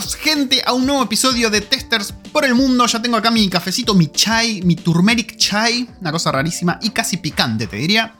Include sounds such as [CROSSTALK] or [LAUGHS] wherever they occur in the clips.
Gente, a un nuevo episodio de Testers por el Mundo. Ya tengo acá mi cafecito, mi chai, mi turmeric chai, una cosa rarísima y casi picante, te diría.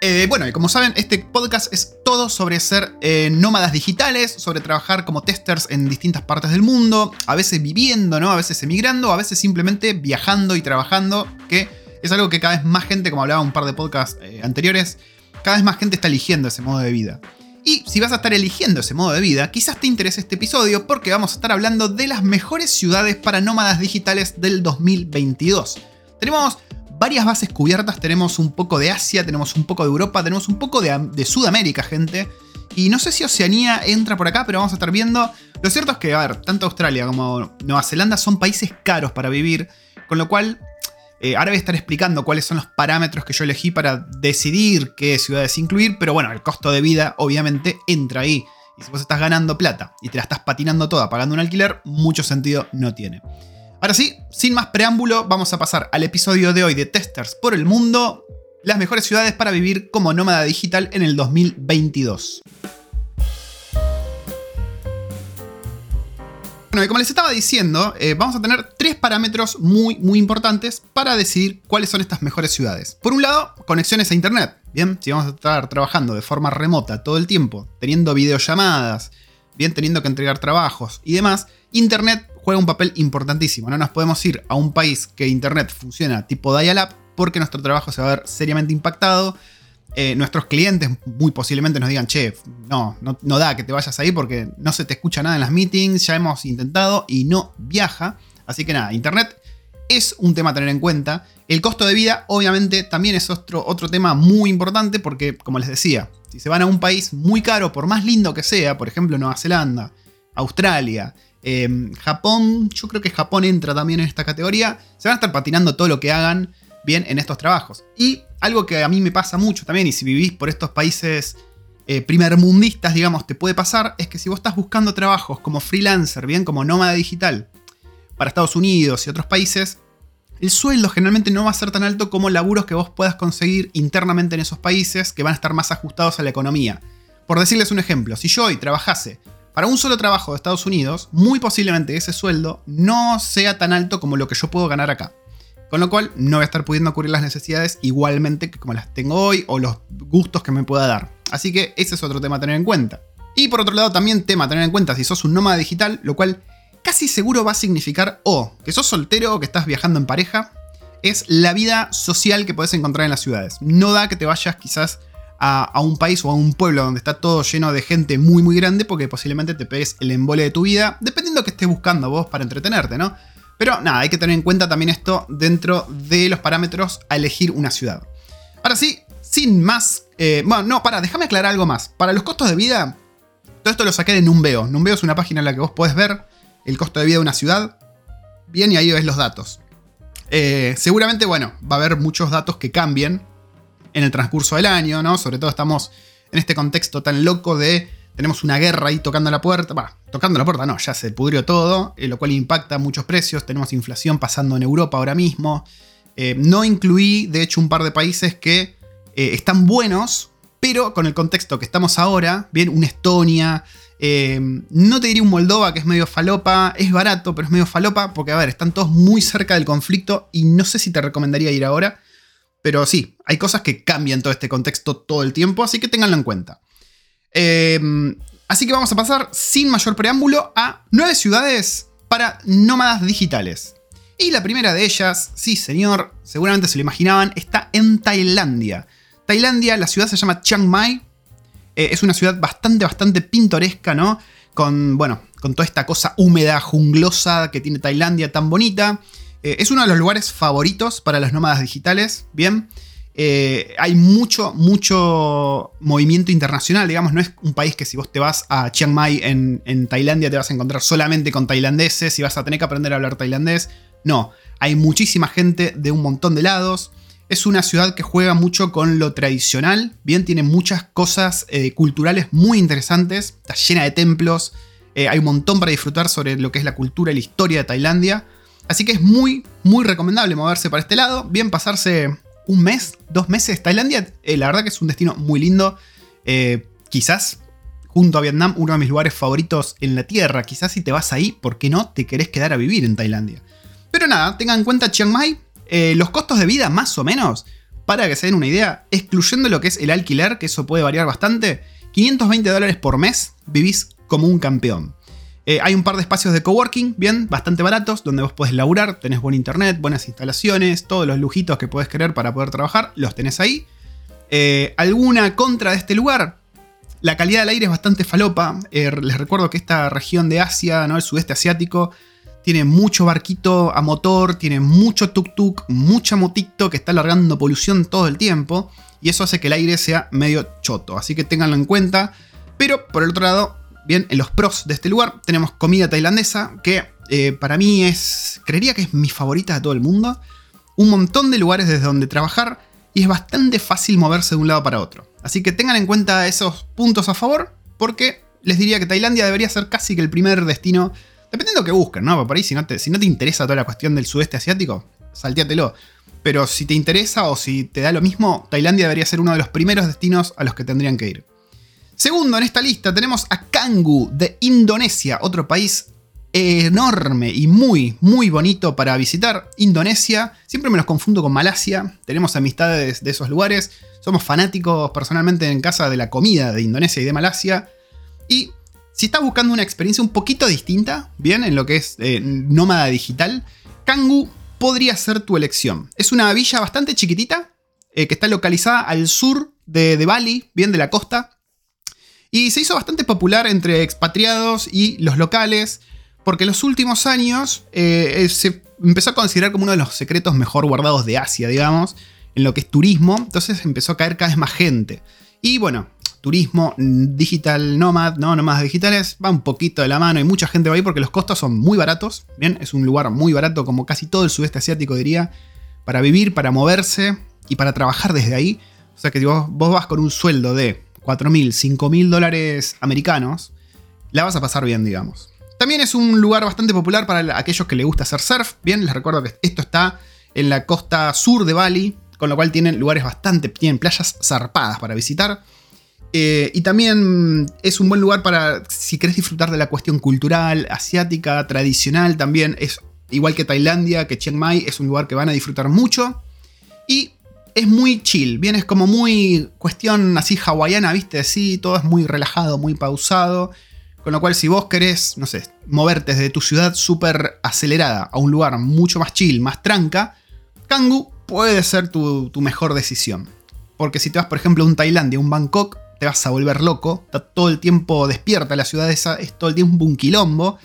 Eh, bueno, y como saben, este podcast es todo sobre ser eh, nómadas digitales, sobre trabajar como testers en distintas partes del mundo, a veces viviendo, ¿no? A veces emigrando, a veces simplemente viajando y trabajando, que es algo que cada vez más gente, como hablaba un par de podcasts eh, anteriores, cada vez más gente está eligiendo ese modo de vida. Y si vas a estar eligiendo ese modo de vida, quizás te interese este episodio porque vamos a estar hablando de las mejores ciudades para nómadas digitales del 2022. Tenemos varias bases cubiertas, tenemos un poco de Asia, tenemos un poco de Europa, tenemos un poco de, Sudamérica, gente. Y no sé si Oceanía entra por acá, pero vamos a estar viendo. Lo cierto es que, a ver, tanto Australia como Nueva Zelanda son países caros para vivir, con lo cual eh, ahora voy a estar explicando cuáles son los parámetros que yo elegí para decidir qué ciudades incluir, pero bueno, el costo de vida obviamente entra ahí. Y si vos estás ganando plata y te la estás patinando toda pagando un alquiler, mucho sentido no tiene. Ahora sí, sin más preámbulo, vamos a pasar al episodio de hoy de Testers por el Mundo, las mejores ciudades para vivir como nómada digital en el 2022. Y como les estaba diciendo, eh, vamos a tener tres parámetros muy, muy importantes para decidir cuáles son estas mejores ciudades. Por un lado, conexiones a Internet. Bien, si vamos a estar trabajando de forma remota todo el tiempo, teniendo videollamadas, bien, teniendo que entregar trabajos y demás, Internet juega un papel importantísimo. No nos podemos ir a un país que Internet funciona tipo dial-up porque nuestro trabajo se va a ver seriamente impactado eh, nuestros clientes muy posiblemente nos digan, che, no, no, da que te vayas ahí porque no se te escucha nada en las meetings, ya hemos intentado y no viaja. Así que nada, Internet es un tema a tener en cuenta. El costo de vida, obviamente, también es otro, otro tema muy importante porque, como les decía, si se van a un país muy caro, por más lindo que sea, por ejemplo Nueva Zelanda, Australia, em, Japón, yo creo que Japón entra también en esta categoría, se van a estar patinando todo lo que hagan bien en estos trabajos. Y algo que a mí me pasa mucho también, y si vivís por estos países eh, primermundistas, digamos, te puede pasar, es que si vos estás buscando trabajos como freelancer, bien, como nómada digital, para Estados Unidos y otros países, el sueldo generalmente no va a ser tan alto como laburos que vos puedas conseguir internamente en esos países que van a estar más ajustados a la economía. Por decirles un ejemplo, si yo hoy trabajase para un solo trabajo de Estados Unidos, muy posiblemente ese sueldo no sea tan alto como lo que yo puedo ganar acá. Con lo cual no voy a estar pudiendo cubrir las necesidades igualmente que como las tengo hoy o los gustos que me pueda dar. Así que ese es otro tema a tener en cuenta. Y por otro lado también tema a tener en cuenta si sos un nómada digital, lo cual casi seguro va a significar o que sos soltero o que estás viajando en pareja, es la vida social que podés encontrar en las ciudades. No da que te vayas quizás a, un país o a un pueblo donde está todo lleno de gente muy muy grande porque posiblemente te pegues el embole de tu vida, dependiendo de que estés buscando vos para entretenerte, ¿no? Pero nada, hay que tener en cuenta también esto dentro de los parámetros a elegir una ciudad. Ahora sí, sin más... Eh, bueno, no, para, déjame aclarar algo más. Para los costos de vida, todo esto lo saqué de Numbeo. Numbeo es una página en la que vos podés ver el costo de vida de una ciudad. Bien, y ahí ves los datos. Eh, seguramente, bueno, va a haber muchos datos que cambien en el transcurso del año, ¿no? Sobre todo estamos en este contexto tan loco de tenemos una guerra ahí tocando la puerta. Va, tocando la puerta, no, ya se pudrió todo, eh, lo cual impacta muchos precios. Tenemos inflación pasando en Europa ahora mismo. Eh, no incluí, de hecho, un par de países que eh, están buenos, pero con el contexto que estamos ahora, bien, una Estonia, no te diría un Moldova que es medio falopa, es barato, pero es medio falopa, porque a ver, están todos muy cerca del conflicto y no sé si te recomendaría ir ahora, pero sí, hay cosas que cambian todo este contexto todo el tiempo, así que ténganlo en cuenta. Em, así que vamos a pasar sin mayor preámbulo a nueve ciudades para nómadas digitales. Y la primera de ellas, sí señor, seguramente se lo imaginaban, está en Tailandia. Tailandia, la ciudad se llama Chiang Mai. Eh, es una ciudad bastante, bastante pintoresca, ¿no? Con, bueno, con toda esta cosa húmeda, junglosa que tiene Tailandia tan bonita. Eh, es uno de los lugares favoritos para los nómadas digitales, ¿bien? Eh, hay mucho, mucho movimiento internacional, digamos, no es un país que si vos te vas a Chiang Mai en, Tailandia te vas a encontrar solamente con tailandeses y vas a tener que aprender a hablar tailandés. No, hay muchísima gente de un montón de lados. Es una ciudad que juega mucho con lo tradicional, bien, tiene muchas cosas eh, culturales muy interesantes, está llena de templos, eh, hay un montón para disfrutar sobre lo que es la cultura y la historia de Tailandia. Así que es muy, muy recomendable moverse para este lado, bien pasarse un mes, dos meses. Tailandia, eh, la verdad que es un destino muy lindo. Eh, quizás junto a Vietnam, uno de mis lugares favoritos en la Tierra. Quizás si te vas ahí, ¿por qué no te querés quedar a vivir en Tailandia? Pero nada, tengan en cuenta Chiang Mai, eh, los costos de vida más o menos, para que se den una idea, excluyendo lo que es el alquiler, que eso puede variar bastante, 520 dólares por mes vivís como un campeón. Eh, hay un par de espacios de coworking, bien, bastante baratos, donde vos podés laburar, tenés buen internet, buenas instalaciones, todos los lujitos que podés querer para poder trabajar, los tenés ahí. Eh, ¿Alguna contra de este lugar? La calidad del aire es bastante falopa. Eh, les recuerdo que esta región de Asia, ¿no? el sudeste asiático, tiene mucho barquito a motor, tiene mucho tuk-tuk, mucha motito que está largando polución todo el tiempo. Y eso hace que el aire sea medio choto. Así que ténganlo en cuenta. Pero por el otro lado, Bien, en los pros de este lugar tenemos comida tailandesa, que eh, para mí es, creería que es mi favorita de todo el mundo. Un montón de lugares desde donde trabajar y es bastante fácil moverse de un lado para otro. Así que tengan en cuenta esos puntos a favor, porque les diría que Tailandia debería ser casi que el primer destino, dependiendo que busquen, ¿no? Por ahí, si no, te, si no te interesa toda la cuestión del sudeste asiático, salteatelo. Pero si te interesa o si te da lo mismo, Tailandia debería ser uno de los primeros destinos a los que tendrían que ir. Segundo en esta lista tenemos a Canggu de Indonesia, otro país enorme y muy, muy bonito para visitar. Indonesia, siempre me los confundo con Malasia, tenemos amistades de esos lugares, somos fanáticos personalmente en casa de la comida de Indonesia y de Malasia. Y si estás buscando una experiencia un poquito distinta, bien, en lo que es eh, nómada digital, Canggu podría ser tu elección. Es una villa bastante chiquitita, eh, que está localizada al sur de, de Bali, bien de la costa, y se hizo bastante popular entre expatriados y los locales, porque en los últimos años eh, se empezó a considerar como uno de los secretos mejor guardados de Asia, digamos, en lo que es turismo, entonces empezó a caer cada vez más gente. Y bueno, turismo, digital nomad, no nómadas digitales, va un poquito de la mano y mucha gente va ahí porque los costos son muy baratos, bien, es un lugar muy barato como casi todo el sudeste asiático diría, para vivir, para moverse y para trabajar desde ahí. O sea que vos, vos vas con un sueldo de 4.000, 5.000 dólares americanos, la vas a pasar bien, digamos. También es un lugar bastante popular para aquellos que les gusta hacer surf. Bien, les recuerdo que esto está en la costa sur de Bali, con lo cual tienen lugares bastante, tienen playas zarpadas para visitar. Eh, y también es un buen lugar para, si querés disfrutar de la cuestión cultural, asiática, tradicional, también es igual que Tailandia, que Chiang Mai, es un lugar que van a disfrutar mucho. Y es muy chill, bien, es como muy cuestión así hawaiana, viste, así, todo es muy relajado, muy pausado. Con lo cual, si vos querés, no sé, moverte desde tu ciudad súper acelerada a un lugar mucho más chill, más tranca, Kangu puede ser tu, mejor decisión. Porque si te vas, por ejemplo, a un Tailandia, un Bangkok, te vas a volver loco. Está todo el tiempo despierta la ciudad esa, es todo el tiempo un quilombo.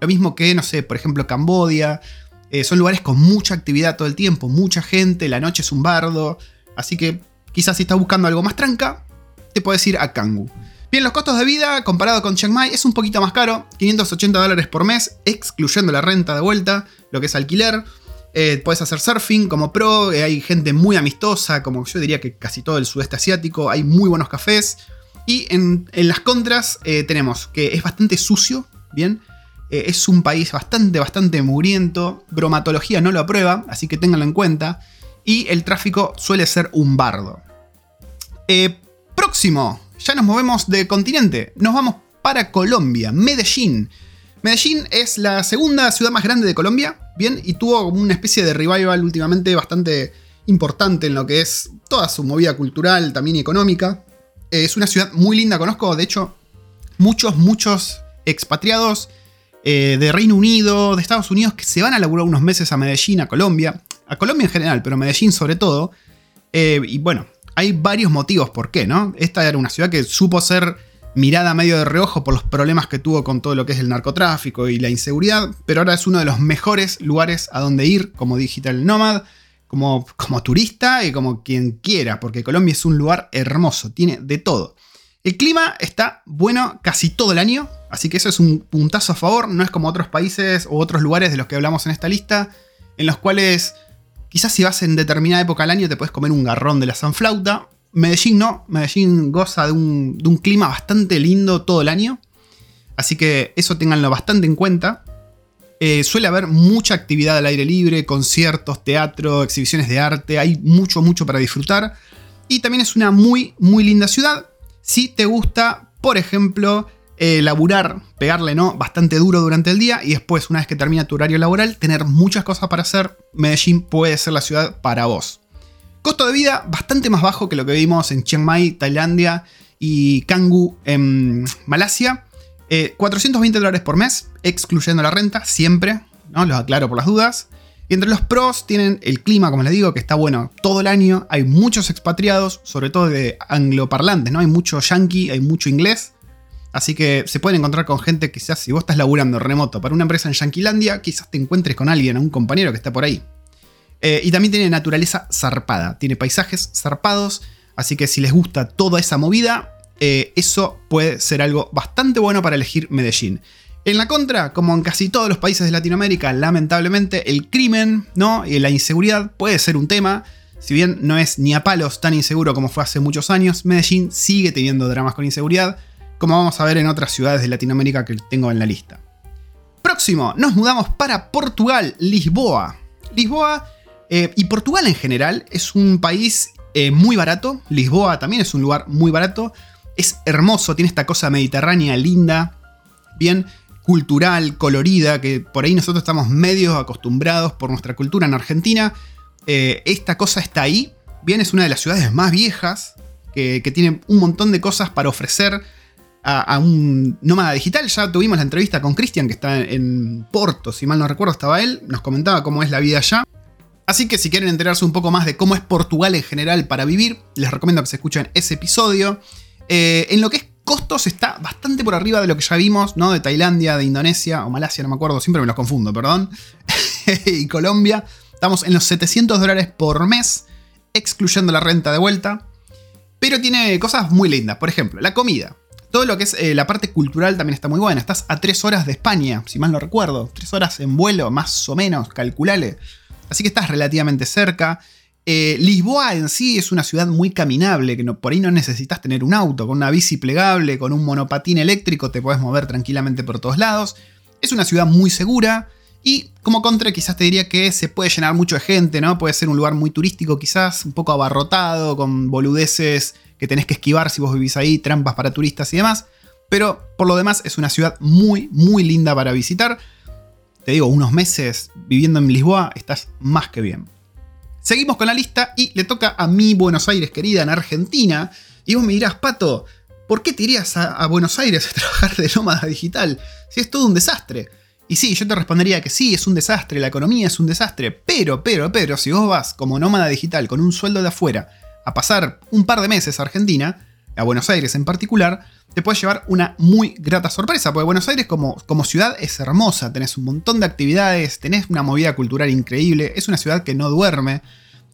Lo mismo que, no sé, por ejemplo, Cambodia, eh, son lugares con mucha actividad todo el tiempo, mucha gente, la noche es un bardo. Así que quizás si estás buscando algo más tranca, te puedes ir a Kangu. Bien, los costos de vida comparado con Chiang Mai es un poquito más caro, 580 dólares por mes, excluyendo la renta de vuelta, lo que es alquiler. Eh, puedes hacer surfing como pro, eh, hay gente muy amistosa, como yo diría que casi todo el sudeste asiático, hay muy buenos cafés. Y en, en las contras tenemos que es bastante sucio, bien, eh, es un país bastante, bastante mugriento. Bromatología no lo aprueba, así que ténganlo en cuenta. Y el tráfico suele ser un bardo. Eh, próximo, ya nos movemos de continente. Nos vamos para Colombia, Medellín. Medellín es la segunda ciudad más grande de Colombia, bien, y tuvo una especie de revival últimamente bastante importante en lo que es toda su movida cultural, también económica. Eh, es una ciudad muy linda, conozco, de hecho, muchos, muchos expatriados eh, de Reino Unido, de Estados Unidos, que se van a laburar unos meses a Medellín, a Colombia, a Colombia en general, pero Medellín sobre todo. Eh, y bueno, hay varios motivos por qué, ¿no? Esta era una ciudad que supo ser mirada medio de reojo por los problemas que tuvo con todo lo que es el narcotráfico y la inseguridad, pero ahora es uno de los mejores lugares a donde ir como digital nomad, como, como turista y como quien quiera, porque Colombia es un lugar hermoso, tiene de todo. El clima está bueno casi todo el año, así que eso es un puntazo a favor, no es como otros países o otros lugares de los que hablamos en esta lista, en los cuales quizás si vas en determinada época del año te puedes comer un garrón de la Sanflauta. Medellín no, Medellín goza de un, clima bastante lindo todo el año, así que eso tenganlo bastante en cuenta. Eh, suele haber mucha actividad al aire libre, conciertos, teatro, exhibiciones de arte, hay mucho, mucho para disfrutar. Y también es una muy, muy linda ciudad si te gusta Por ejemplo, eh, laburar, pegarle no, bastante duro durante el día y después, una vez que termina tu horario laboral, tener muchas cosas para hacer. Medellín puede ser la ciudad para vos. Costo de vida bastante más bajo que lo que vimos en Chiang Mai, Tailandia y Canggu en Malasia. 420 eh, dólares por mes, excluyendo la renta, siempre, ¿no? Los aclaro por las dudas. Y entre los pros tienen el clima, como les digo, que está bueno todo el año. Hay muchos expatriados, sobre todo de angloparlantes, ¿no? Hay mucho yankee, hay mucho inglés. Así que se pueden encontrar con gente, quizás si vos estás laburando remoto para una empresa en Yanquilandia, quizás te encuentres con alguien, un compañero que está por ahí. Eh, y también tiene naturaleza zarpada, tiene paisajes zarpados, así que si les gusta toda esa movida, eh, eso puede ser algo bastante bueno para elegir Medellín. En la contra, como en casi todos los países de Latinoamérica, lamentablemente el crimen ¿no? y la inseguridad puede ser un tema. Si bien no es ni a palos tan inseguro como fue hace muchos años, Medellín sigue teniendo dramas con inseguridad como vamos a ver en otras ciudades de Latinoamérica que tengo en la lista. Próximo, nos mudamos para Portugal, Lisboa. Lisboa eh, y Portugal en general es un país eh, muy barato. Lisboa también es un lugar muy barato. Es hermoso, tiene esta cosa mediterránea linda, bien cultural, colorida, que por ahí nosotros estamos medio acostumbrados por nuestra cultura en Argentina. Eh, esta cosa está ahí. Bien, es una de las ciudades más viejas, que tiene un montón de cosas para ofrecer a, un nómada digital. Ya tuvimos la entrevista con Cristian, que está en Porto, si mal no recuerdo, estaba él. Nos comentaba cómo es la vida allá. Así que si quieren enterarse un poco más de cómo es Portugal en general para vivir, les recomiendo que se escuchen ese episodio. Eh, en lo que es costos está bastante por arriba de lo que ya vimos, ¿no? De Tailandia, de Indonesia o Malasia, no me acuerdo, siempre me los confundo, perdón. [LAUGHS] y Colombia. Estamos en los 700 dólares por mes, excluyendo la renta de vuelta. Pero tiene cosas muy lindas. Por ejemplo, la comida. Todo lo que es eh, la parte cultural también está muy buena. Estás a 3 horas de España, si mal no recuerdo. 3 horas en vuelo, más o menos, calculale. Así que estás relativamente cerca. Eh, Lisboa en sí es una ciudad muy caminable, que por ahí no necesitas tener un auto. Con una bici plegable, con un monopatín eléctrico, te puedes mover tranquilamente por todos lados. Es una ciudad muy segura. Y como contra, quizás te diría que se puede llenar mucho de gente, ¿no? Puede ser un lugar muy turístico, quizás, un poco abarrotado, con boludeces que tenés que esquivar si vos vivís ahí, trampas para turistas y demás. Pero por lo demás es una ciudad muy, muy linda para visitar. Te digo, unos meses viviendo en Lisboa estás más que bien. Seguimos con la lista y le toca a mi Buenos Aires, querida, en Argentina. Y vos me dirás, Pato, ¿por qué te irías a, Buenos Aires a [LAUGHS] trabajar de nómada digital? Si es todo un desastre. Y sí, yo te respondería que sí, es un desastre, la economía es un desastre, pero, pero, pero, si vos vas como nómada digital con un sueldo de afuera a pasar un par de meses a Argentina, a Buenos Aires en particular, te puedes llevar una muy grata sorpresa, porque Buenos Aires como, como ciudad es hermosa, tenés un montón de actividades, tenés una movida cultural increíble, es una ciudad que no duerme,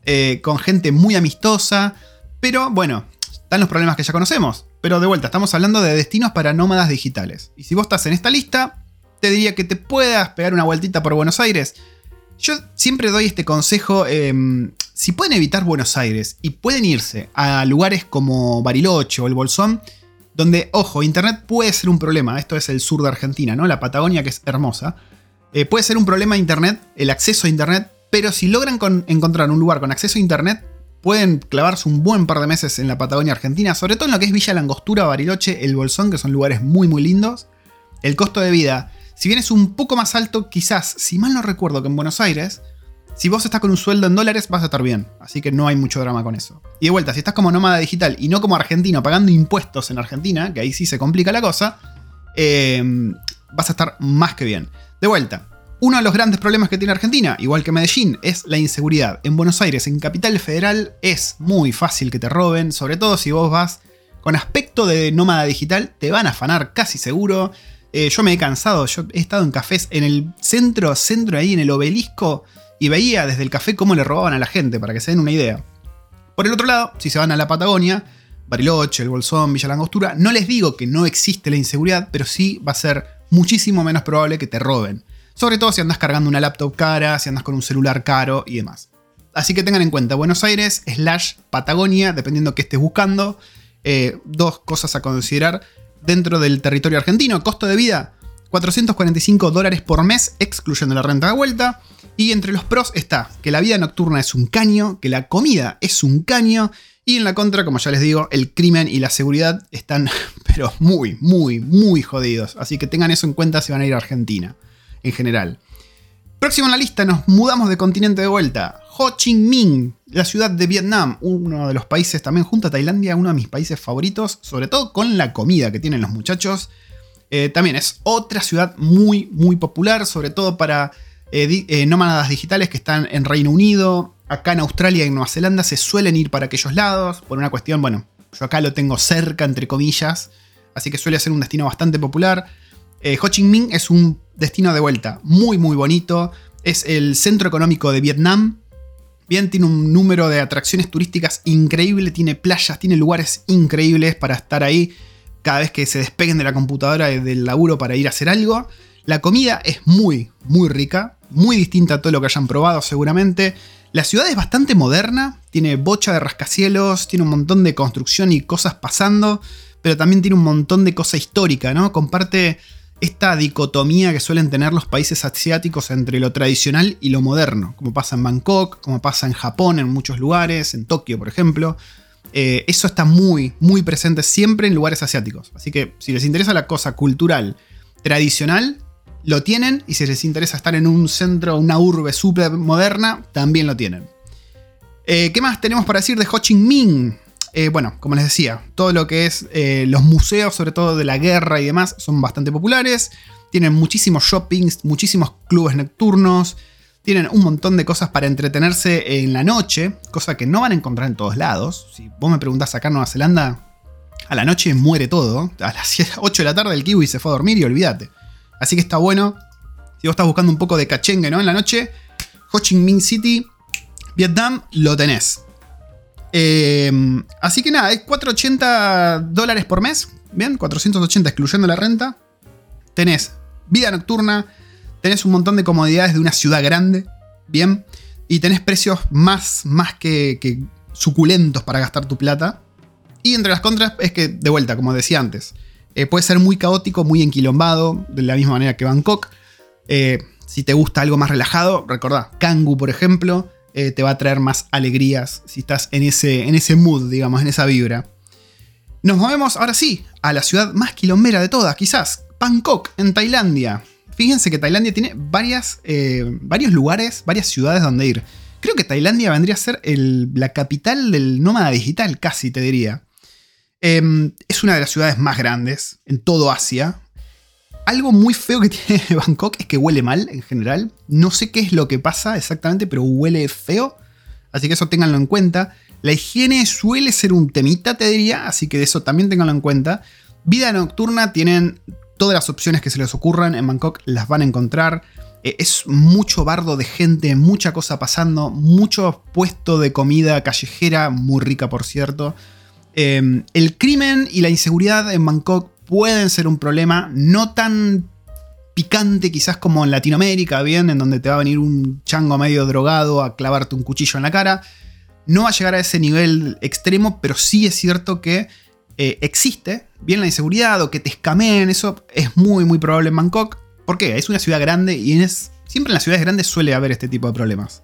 eh, con gente muy amistosa, pero bueno, están los problemas que ya conocemos, pero de vuelta, estamos hablando de destinos para nómadas digitales. Y si vos estás en esta lista, te diría que te puedas pegar una vueltita por Buenos Aires. Yo siempre doy este consejo em, si pueden evitar Buenos Aires y pueden irse a lugares como Bariloche o el Bolsón, donde, ojo, Internet puede ser un problema, esto es el sur de Argentina, ¿no? La Patagonia que es hermosa, eh, puede ser un problema Internet, el acceso a Internet, pero si logran encontrar un lugar con acceso a Internet, pueden clavarse un buen par de meses en la Patagonia Argentina, sobre todo en lo que es Villa Langostura, Bariloche, El Bolsón, que son lugares muy muy lindos. El costo de vida, si bien es un poco más alto, quizás, si mal no recuerdo que en Buenos Aires, si vos estás con un sueldo en dólares, vas a estar bien. Así que no hay mucho drama con eso. Y de vuelta, si estás como nómada digital y no como argentino pagando impuestos en Argentina, que ahí sí se complica la cosa, em, vas a estar más que bien. De vuelta, uno de los grandes problemas que tiene Argentina, igual que Medellín, es la inseguridad. En Buenos Aires, en Capital Federal, es muy fácil que te roben, sobre todo si vos vas con aspecto de nómada digital, te van a afanar casi seguro. Eh, yo me he cansado, yo he estado en cafés en el centro, centro ahí, en el obelisco y veía desde el café cómo le robaban a la gente, para que se den una idea. Por el otro lado, si se van a la Patagonia, Bariloche, el Bolsón, Villa Langostura, no les digo que no existe la inseguridad, pero sí va a ser muchísimo menos probable que te roben. Sobre todo si andas cargando una laptop cara, si andas con un celular caro y demás. Así que tengan en cuenta, Buenos Aires slash Patagonia, dependiendo qué estés buscando. Eh, dos cosas a considerar dentro del territorio argentino. Costo de vida, 445 dólares por mes, excluyendo la renta de vuelta. Y entre los pros está que la vida nocturna es un caño, que la comida es un caño, y en la contra, como ya les digo, el crimen y la seguridad están, [LAUGHS] pero muy, muy, muy jodidos. Así que tengan eso en cuenta si van a ir a Argentina, en general. Próximo en la lista, nos mudamos de continente de vuelta. Ho Chi Minh, la ciudad de Vietnam, uno de los países también junto a Tailandia, uno de mis países favoritos, sobre todo con la comida que tienen los muchachos. Eh, también es otra ciudad muy, muy popular, sobre todo para eh, eh, nómadas digitales que están en Reino Unido. Acá en Australia y en Nueva Zelanda se suelen ir para aquellos lados, por una cuestión, bueno, yo acá lo tengo cerca, entre comillas, así que suele ser un destino bastante popular. Ho Chi Minh es un destino de vuelta muy, muy bonito. Es el centro económico de Vietnam, Bien, tiene un número de atracciones turísticas increíble, tiene playas, tiene lugares increíbles para estar ahí cada vez que se despeguen de la computadora y del laburo para ir a hacer algo. La comida es muy, muy rica, muy distinta a todo lo que hayan probado seguramente. La ciudad es bastante moderna, tiene bocha de rascacielos, tiene un montón de construcción y cosas pasando, pero también tiene un montón de cosa histórica, ¿no? Comparte esta dicotomía que suelen tener los países asiáticos entre lo tradicional y lo moderno, como pasa en Bangkok, como pasa en Japón en muchos lugares, en Tokio por ejemplo. Eh, eso está muy, muy presente siempre en lugares asiáticos. Así que si les interesa la cosa cultural tradicional, lo tienen. Y si les interesa estar en un centro, una urbe súper moderna, también lo tienen. Eh, ¿Qué más tenemos para decir de Ho Chi Minh? Eh, bueno, como les decía, todo lo que es eh, los museos, sobre todo de la guerra y demás, son bastante populares. Tienen muchísimos shoppings, muchísimos clubes nocturnos. Tienen un montón de cosas para entretenerse en la noche, cosa que no van a encontrar en todos lados. Si vos me preguntás acá en Nueva Zelanda, a la noche muere todo. A las 8 [LAUGHS] de la tarde el kiwi se fue a dormir y olvídate. Así que está bueno. Si vos estás buscando un poco de cachengue ¿no? en la noche, Ho Chi Minh City, Vietnam, lo tenés. Em, así que nada, es 480 dólares por mes. Bien, 480 excluyendo la renta. Tenés vida nocturna, tenés un montón de comodidades de una ciudad grande. Bien, y tenés precios más, más que, suculentos para gastar tu plata. Y entre las contras es que, de vuelta, como decía antes, eh, puede ser muy caótico, muy enquilombado, de la misma manera que Bangkok. Eh, si te gusta algo más relajado, recordá, Kangu, por ejemplo, eh, te va a traer más alegrías si estás en ese, en ese mood, digamos, en esa vibra. Nos movemos ahora sí a la ciudad más quilombera de todas, quizás, Bangkok, en Tailandia. Fíjense que Tailandia tiene varias, eh, varios lugares, varias ciudades donde ir. Creo que Tailandia vendría a ser la capital del nómada digital, casi te diría. Em, es una de las ciudades más grandes en todo Asia. Algo muy feo que [LAUGHS] tiene Bangkok es que huele mal en general. No sé qué es lo que pasa exactamente, pero huele feo. Así que eso ténganlo en cuenta. La higiene suele ser un temita, te diría, así que de eso también ténganlo en cuenta. Vida nocturna tienen todas las opciones que se les ocurran en Bangkok, las van a encontrar. Eh, es mucho bardo de gente, mucha cosa pasando, mucho puesto de comida callejera, muy rica por cierto. Eh, el crimen y la inseguridad en Bangkok pueden ser un problema, no tan picante quizás como en Latinoamérica, bien, en donde te va a venir un chango medio drogado a clavarte un cuchillo en la cara. No va a llegar a ese nivel extremo, pero sí es cierto que eh, existe, bien la inseguridad o que te escameen, eso es muy muy probable en Bangkok. ¿Por qué? Es una ciudad grande y es, siempre en las ciudades grandes suele haber este tipo de problemas.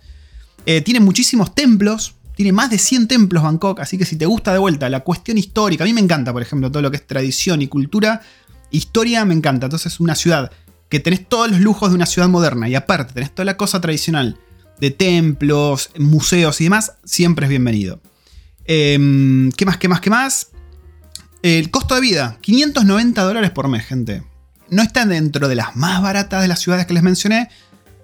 Eh, tiene muchísimos templos, tiene más de 100 templos Bangkok, así que si te gusta de vuelta la cuestión histórica, a mí me encanta, por ejemplo, todo lo que es tradición y cultura, historia me encanta. Entonces, una ciudad que tenés todos los lujos de una ciudad moderna y aparte tenés toda la cosa tradicional de templos, museos y demás, siempre es bienvenido. Em, ¿Qué más, qué más, qué más? El costo de vida, 590 dólares por mes, gente. No está dentro de las más baratas de las ciudades que les mencioné,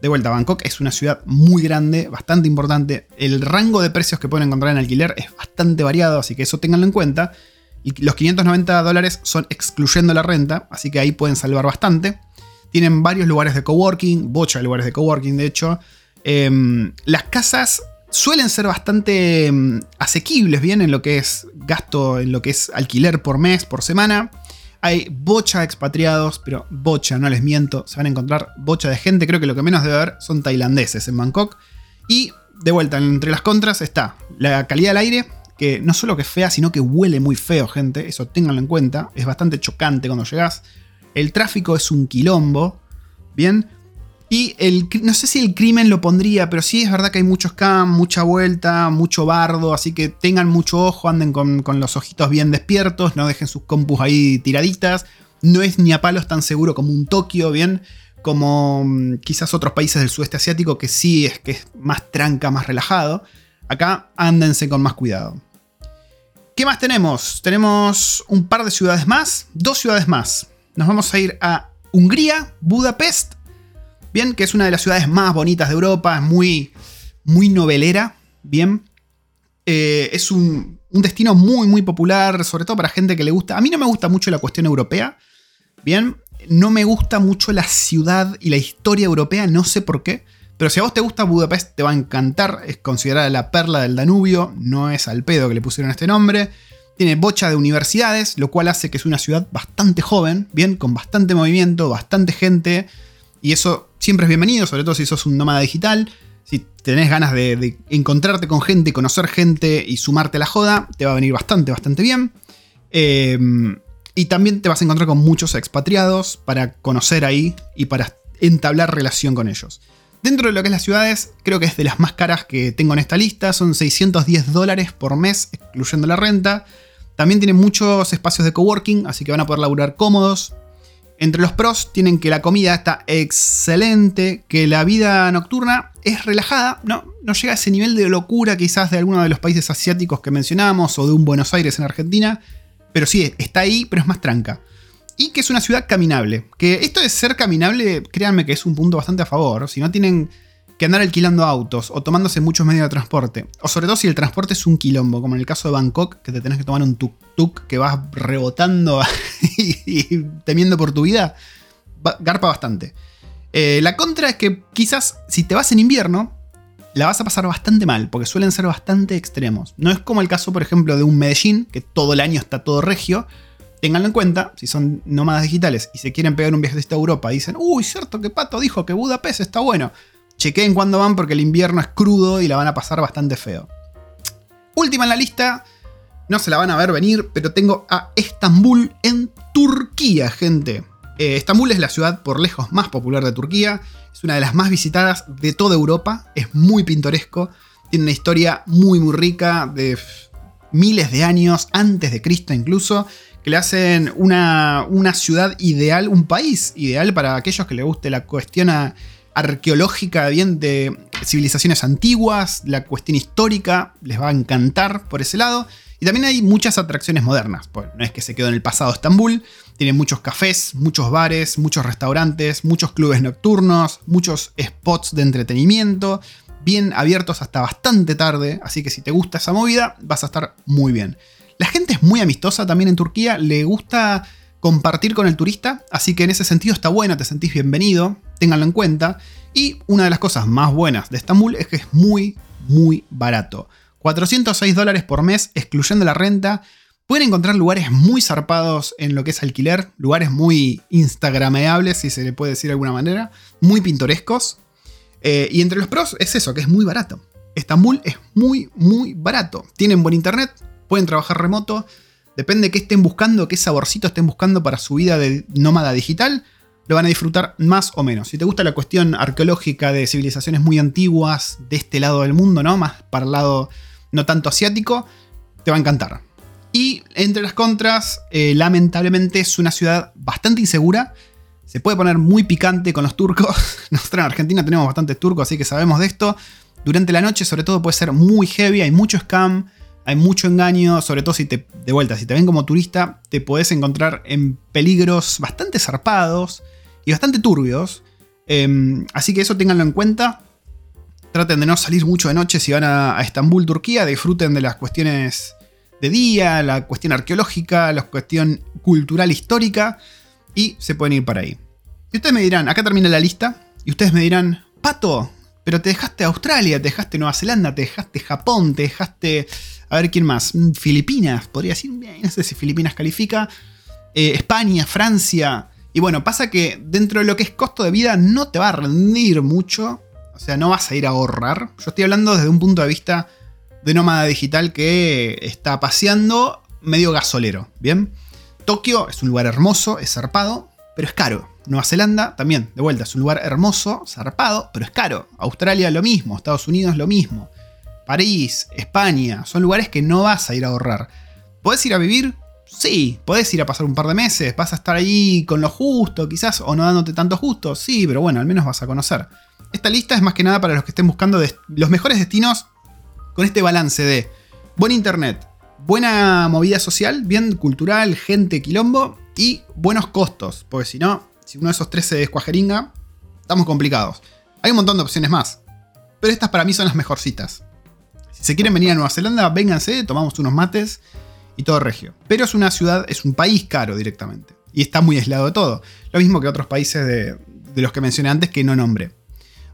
de vuelta, Bangkok es una ciudad muy grande, bastante importante. El rango de precios que pueden encontrar en alquiler es bastante variado, así que eso ténganlo en cuenta. Y los 590 dólares son excluyendo la renta, así que ahí pueden salvar bastante. Tienen varios lugares de coworking, bocha de lugares de coworking de hecho. Em, las casas suelen ser bastante em, asequibles, bien, en lo que es gasto, en lo que es alquiler por mes, por semana. Hay bocha de expatriados, pero bocha, no les miento. Se van a encontrar bocha de gente. Creo que lo que menos debe haber son tailandeses en Bangkok. Y de vuelta, entre las contras está la calidad del aire, que no solo que es fea, sino que huele muy feo, gente. Eso ténganlo en cuenta. Es bastante chocante cuando llegas. El tráfico es un quilombo. Bien. Y el, no sé si el crimen lo pondría, pero sí es verdad que hay muchos scam, mucha vuelta, mucho bardo, así que tengan mucho ojo, anden con, con, los ojitos bien despiertos, no dejen sus compus ahí tiraditas. No es ni a palos tan seguro como un Tokio, bien, como mm, quizás otros países del sudeste asiático que sí es que es más tranca, más relajado. Acá ándense con más cuidado. ¿Qué más tenemos? Tenemos un par de ciudades más, dos ciudades más. Nos vamos a ir a Hungría, Budapest Bien, que es una de las ciudades más bonitas de Europa, es muy, muy novelera. Bien, eh, es un, destino muy, muy popular, sobre todo para gente que le gusta. A mí no me gusta mucho la cuestión europea. Bien, no me gusta mucho la ciudad y la historia europea, no sé por qué. Pero si a vos te gusta Budapest, te va a encantar. Es considerada la perla del Danubio, no es al pedo que le pusieron este nombre. Tiene bocha de universidades, lo cual hace que es una ciudad bastante joven, bien, con bastante movimiento, bastante gente. Y eso siempre es bienvenido, sobre todo si sos un nómada digital. Si tenés ganas de, encontrarte con gente, conocer gente y sumarte a la joda, te va a venir bastante, bastante bien. Em, y también te vas a encontrar con muchos expatriados para conocer ahí y para entablar relación con ellos. Dentro de lo que es las ciudades, creo que es de las más caras que tengo en esta lista. Son 610 dólares por mes, excluyendo la renta. También tiene muchos espacios de coworking, así que van a poder laburar cómodos. Entre los pros tienen que la comida está excelente, que la vida nocturna es relajada, no, no llega a ese nivel de locura quizás de alguno de los países asiáticos que mencionamos o de un Buenos Aires en Argentina, pero sí, está ahí, pero es más tranca. Y que es una ciudad caminable, que esto de ser caminable, créanme que es un punto bastante a favor, si no tienen que andar alquilando autos o tomándose muchos medios de transporte. O sobre todo si el transporte es un quilombo, como en el caso de Bangkok, que te tenés que tomar un tuk-tuk que vas rebotando [LAUGHS] y, temiendo por tu vida. Garpa bastante. Eh, la contra es que quizás si te vas en invierno, la vas a pasar bastante mal, porque suelen ser bastante extremos. No es como el caso, por ejemplo, de un Medellín, que todo el año está todo regio. Ténganlo en cuenta, si son nómadas digitales y se quieren pegar un viaje a Europa dicen, uy, cierto que Pato dijo que Budapest está bueno chequeen cuándo van porque el invierno es crudo y la van a pasar bastante feo. Última en la lista, no se la van a ver venir, pero tengo a Estambul en Turquía, gente. Eh, Estambul es la ciudad por lejos más popular de Turquía, es una de las más visitadas de toda Europa, es muy pintoresco, tiene una historia muy muy rica de miles de años antes de Cristo incluso, que le hacen una, una ciudad ideal, un país ideal para aquellos que les guste la cuestión a arqueológica bien de civilizaciones antiguas, la cuestión histórica les va a encantar por ese lado. Y también hay muchas atracciones modernas. Pues no es que se quedó en el pasado Estambul. Tiene muchos cafés, muchos bares, muchos restaurantes, muchos clubes nocturnos, muchos spots de entretenimiento, bien abiertos hasta bastante tarde. Así que si te gusta esa movida, vas a estar muy bien. La gente es muy amistosa también en Turquía. Le gusta compartir con el turista, así que en ese sentido está buena, te sentís bienvenido, ténganlo en cuenta. Y una de las cosas más buenas de Estambul es que es muy, muy barato. 406 dólares por mes, excluyendo la renta. Pueden encontrar lugares muy zarpados en lo que es alquiler, lugares muy instagrameables, si se le puede decir de alguna manera, muy pintorescos. Eh, y entre los pros es eso, que es muy barato. Estambul es muy, muy barato. Tienen buen internet, pueden trabajar remoto, Depende de qué estén buscando, qué saborcito estén buscando para su vida de nómada digital, lo van a disfrutar más o menos. Si te gusta la cuestión arqueológica de civilizaciones muy antiguas de este lado del mundo, ¿no? Más para el lado no tanto asiático, te va a encantar. Y entre las contras, eh, lamentablemente es una ciudad bastante insegura. Se puede poner muy picante con los turcos. [LAUGHS] Nosotros en Argentina tenemos bastantes turcos, así que sabemos de esto. Durante la noche, sobre todo, puede ser muy heavy, hay mucho scam hay mucho engaño, sobre todo si te, de vuelta, si te ven como turista, te podés encontrar en peligros bastante zarpados y bastante turbios. Em, así que eso ténganlo en cuenta. Traten de no salir mucho de noche si van a, Estambul, Turquía. Disfruten de las cuestiones de día, la cuestión arqueológica, la cuestión cultural histórica. Y se pueden ir para ahí. Y ustedes me dirán, acá termina la lista. Y ustedes me dirán, Pato, pero te dejaste Australia, te dejaste Nueva Zelanda, te dejaste Japón, te dejaste a ver quién más. Mm, Filipinas, podría decir. No sé si Filipinas califica. Eh, España, Francia. Y bueno, pasa que dentro de lo que es costo de vida no te va a rendir mucho. O sea, no vas a ir a ahorrar. Yo estoy hablando desde un punto de vista de nómada digital que está paseando medio gasolero. Bien. Tokio es un lugar hermoso, es zarpado, pero es caro. Nueva Zelanda, también, de vuelta, es un lugar hermoso, zarpado, pero es caro. Australia lo mismo, Estados Unidos lo mismo. París, España, son lugares que no vas a ir a ahorrar. ¿Podés ir a vivir? Sí, podés ir a pasar un par de meses, vas a estar ahí con lo justo, quizás, o no dándote tanto justo, sí, pero bueno, al menos vas a conocer. Esta lista es más que nada para los que estén buscando los mejores destinos con este balance de buen internet, buena movida social, bien cultural, gente, quilombo y buenos costos, porque si no, si uno de esos tres se descuajeringa, estamos complicados. Hay un montón de opciones más, pero estas para mí son las mejorcitas. Si se quieren venir a Nueva Zelanda, vénganse, tomamos unos mates y todo regio. Pero es una ciudad, es un país caro directamente. Y está muy aislado de todo. Lo mismo que otros países de, los que mencioné antes que no nombré.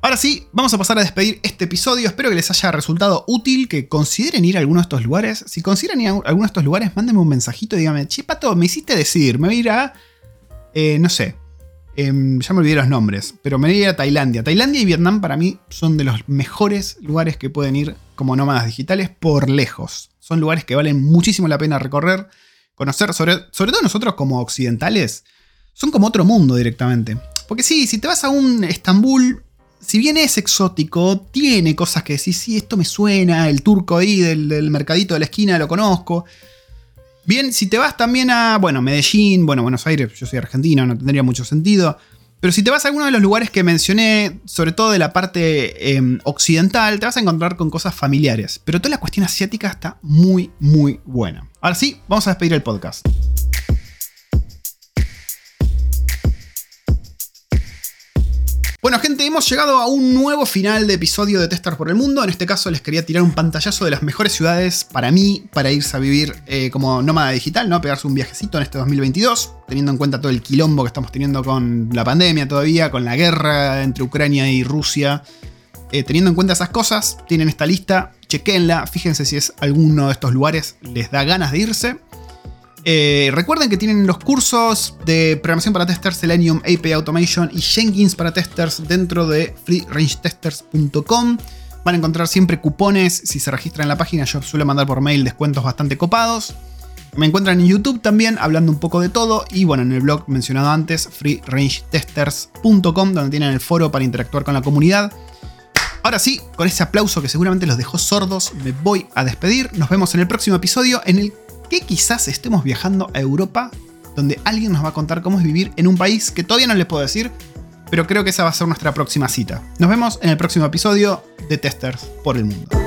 Ahora sí, vamos a pasar a despedir este episodio. Espero que les haya resultado útil, que consideren ir a alguno de estos lugares. Si consideran ir a alguno de estos lugares, mándenme un mensajito y díganme, che, Pato, me hiciste decir, me voy a ir a, eh, no sé, em, ya me olvidé los nombres, pero me voy a Tailandia. Tailandia y Vietnam para mí son de los mejores lugares que pueden ir como nómadas digitales por lejos. Son lugares que valen muchísimo la pena recorrer, conocer, sobre, sobre todo nosotros como occidentales, son como otro mundo directamente. Porque sí, si te vas a un Estambul, si bien es exótico, tiene cosas que decís, sí, esto me suena, el turco ahí del, mercadito de la esquina lo conozco. Bien, si te vas también a, bueno, Medellín, bueno, Buenos Aires, yo soy argentino, no tendría mucho sentido. Pero si te vas a alguno de los lugares que mencioné, sobre todo de la parte em, occidental, te vas a encontrar con cosas familiares. Pero toda la cuestión asiática está muy, muy buena. Ahora sí, vamos a despedir el podcast. Hemos llegado a un nuevo final de episodio de Testar por el Mundo. En este caso, les quería tirar un pantallazo de las mejores ciudades para mí, para irse a vivir eh, como nómada digital, ¿no? Pegarse un viajecito en este 2022, teniendo en cuenta todo el quilombo que estamos teniendo con la pandemia todavía, con la guerra entre Ucrania y Rusia. Eh, teniendo en cuenta esas cosas, tienen esta lista, chequenla, fíjense si es alguno de estos lugares les da ganas de irse. Eh, recuerden que tienen los cursos de programación para testers, Selenium, API Automation y Jenkins para testers dentro de freerangetesters.com. Van a encontrar siempre cupones si se registran en la página. Yo suelo mandar por mail descuentos bastante copados. Me encuentran en YouTube también hablando un poco de todo. Y bueno, en el blog mencionado antes, freerangetesters.com, donde tienen el foro para interactuar con la comunidad. Ahora sí, con ese aplauso que seguramente los dejó sordos, me voy a despedir. Nos vemos en el próximo episodio en el que quizás estemos viajando a Europa, donde alguien nos va a contar cómo es vivir en un país que todavía no les puedo decir, pero creo que esa va a ser nuestra próxima cita. Nos vemos en el próximo episodio de Testers por el Mundo.